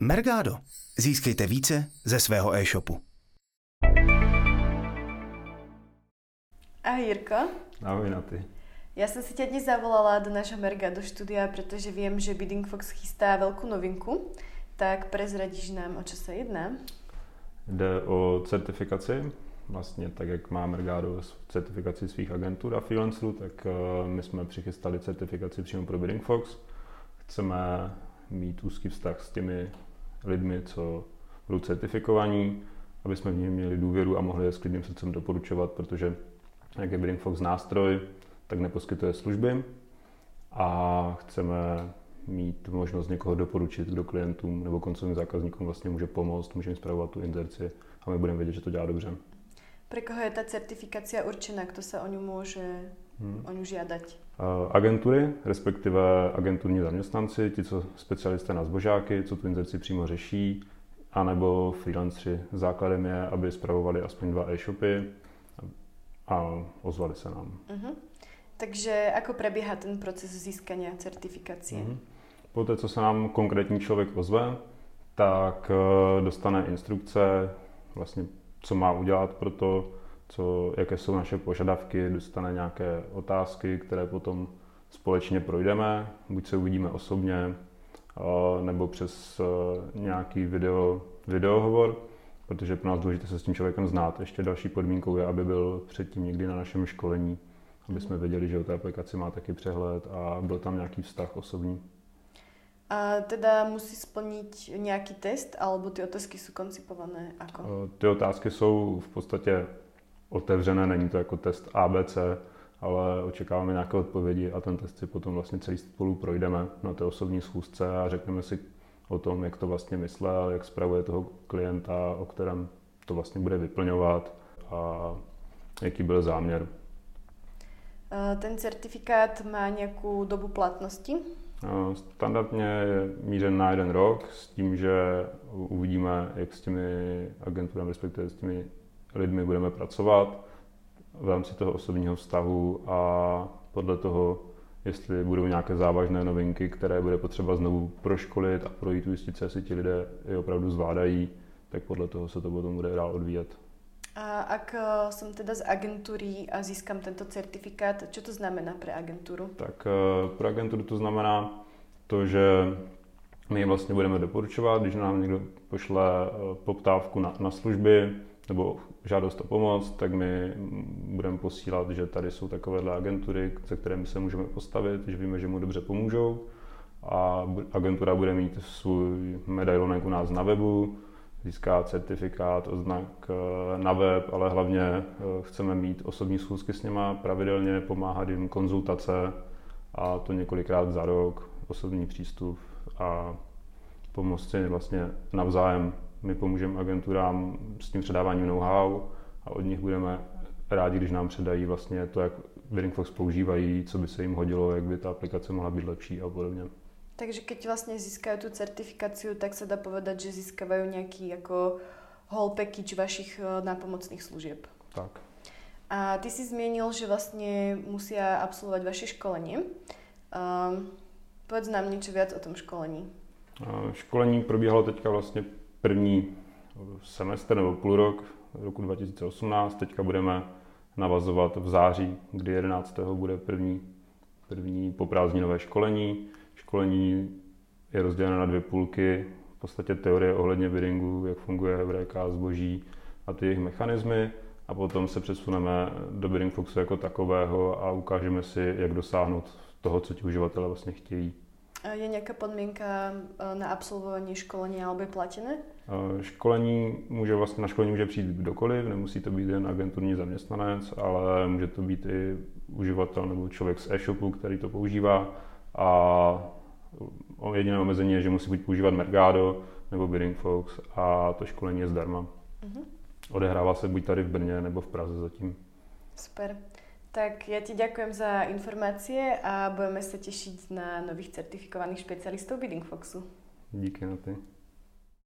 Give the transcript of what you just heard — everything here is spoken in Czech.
Mergado. Získejte více ze svého e-shopu. Ahoj Jirko. Ahoj na ty. Ja som si ťa dnes zavolala do nášho Mergado štúdia, pretože viem, že Bidding Fox chystá veľkú novinku. Tak prezradíš nám, o čo sa jedná? Jde o certifikaci. Vlastně tak, jak má Mergado certifikaci svých agentur a freelancerů, tak uh, my jsme přichystali certifikaci přímo pro Bidding Fox. Chceme mít úzký vztah s těmi lidmi, co budou certifikovaní, aby jsme v nich měli důvěru a mohli je s klidným srdcem doporučovat, protože jak je Bidding Fox nástroj, tak neposkytuje služby a chceme mít možnost někoho doporučit, kdo klientům nebo koncovým zákazníkům vlastně může pomoct, může jim zpravovat tu inzerci a my budeme vědět, že to dělá dobře. Pre koho je ta certifikace určená? Kdo se o ňu může hmm. o ňu žiadať? Agentury, respektive agenturní zaměstnanci, ti, co specialisté na zbožáky, co tu inzerci přímo řeší, anebo freelanceri. Základem je, aby spravovali aspoň dva e-shopy a ozvali se nám. Uh-huh. Takže ako prebieha ten proces získania certifikácie? Uh-huh. Poté, co se nám konkrétní člověk ozve, tak eh, dostane instrukce, vlastně, co má udělat pro to, co, jaké jsou naše požadavky, dostane nějaké otázky, které potom společně projdeme, buď se uvidíme osobně, nebo přes nějaký video, videohovor, protože pro nás důležité se s tím člověkem znát. Ještě další podmínkou je, aby byl předtím někdy na našem školení, aby jsme věděli, že o té aplikaci má taky přehled a byl tam nějaký vztah osobní. A teda musí splnit nějaký test, alebo ty otázky jsou koncipované jako? Ty otázky jsou v podstatě otevřené, není to jako test ABC, ale očekáváme nějaké odpovědi a ten test si potom vlastně celý spolu projdeme na té osobní schůzce a řekneme si o tom, jak to vlastně myslel, jak spravuje toho klienta, o kterém to vlastně bude vyplňovat a jaký byl záměr. Ten certifikát má nějakou dobu platnosti? Standardně je mířen na jeden rok s tím, že uvidíme, jak s těmi agenturami, respektive s těmi lidmi budeme pracovat v rámci toho osobního vztahu a podle toho, jestli budou nějaké závažné novinky, které bude potřeba znovu proškolit a projít, ujistit se, jestli ti lidé je opravdu zvládají, tak podle toho se to potom bude dál odvíjet. A ak eh, som teda z agentúry a získam tento certifikát, čo to znamená pre agenturu? Tak eh, pro agenturu to znamená to, že my vlastně budeme doporučovat, když nám někdo pošle eh, poptávku na, na služby, nebo žádost o pomoc, tak my budeme posílat, že tady jsou takovéhle agentury, se kterými se můžeme postavit, že víme, že mu dobře pomůžou. A agentura bude mít svůj medailonek u nás na webu, získá certifikát, oznak eh, na web, ale hlavně eh, chceme mít osobní schůzky s něma, pravidelně pomáhat jim konzultace a to několikrát za rok, osobní přístup a pomoct si vlastně navzájem my pomůžeme agenturám s tím předáváním know-how a od nich budeme rádi, když nám předají vlastně to, jak Bidding Fox používají, co by se jim hodilo, jak by ta aplikace mohla být lepší a podobně. Takže keď vlastně získají tu certifikaci, tak se dá povedat, že získávají nějaký jako whole package vašich eh, nápomocných služeb. Tak. A ty si změnil, že vlastně musí absolvovat vaše školení. Um, povedz nám něco víc o tom školení. Školení probíhalo teďka vlastně první semestr nebo půl rok roku 2018. Teďka budeme navazovat v září, kdy 11. bude první, první poprázdninové školení. Školení je rozděleno na dvě půlky, v podstatě teorie ohledně biddingu, jak funguje VRK, zboží a ty jejich mechanismy a potom se přesuneme do bidding fluxu jako takového a ukážeme si, jak dosáhnout toho, co ti uživatelé vlastně chtějí. Je nějaká podmínka eh, na absolvování školení alebo je platené? Eh, školení může vlastně, na školení může přijít kdokoliv, nemusí to být jen agenturní zaměstnanec, ale může to být i uživatel nebo člověk z e-shopu, který to používá a jediné omezení je, že musí buď používat Mergado nebo Bidding Fox a to školení je zdarma. Uh-huh. Odehrává se buď tady v Brně nebo v Praze zatím. Super. Tak ja ti ďakujem za informácie a budeme sa tešiť na nových certifikovaných špecialistov Bidding Foxu. Díky na ty.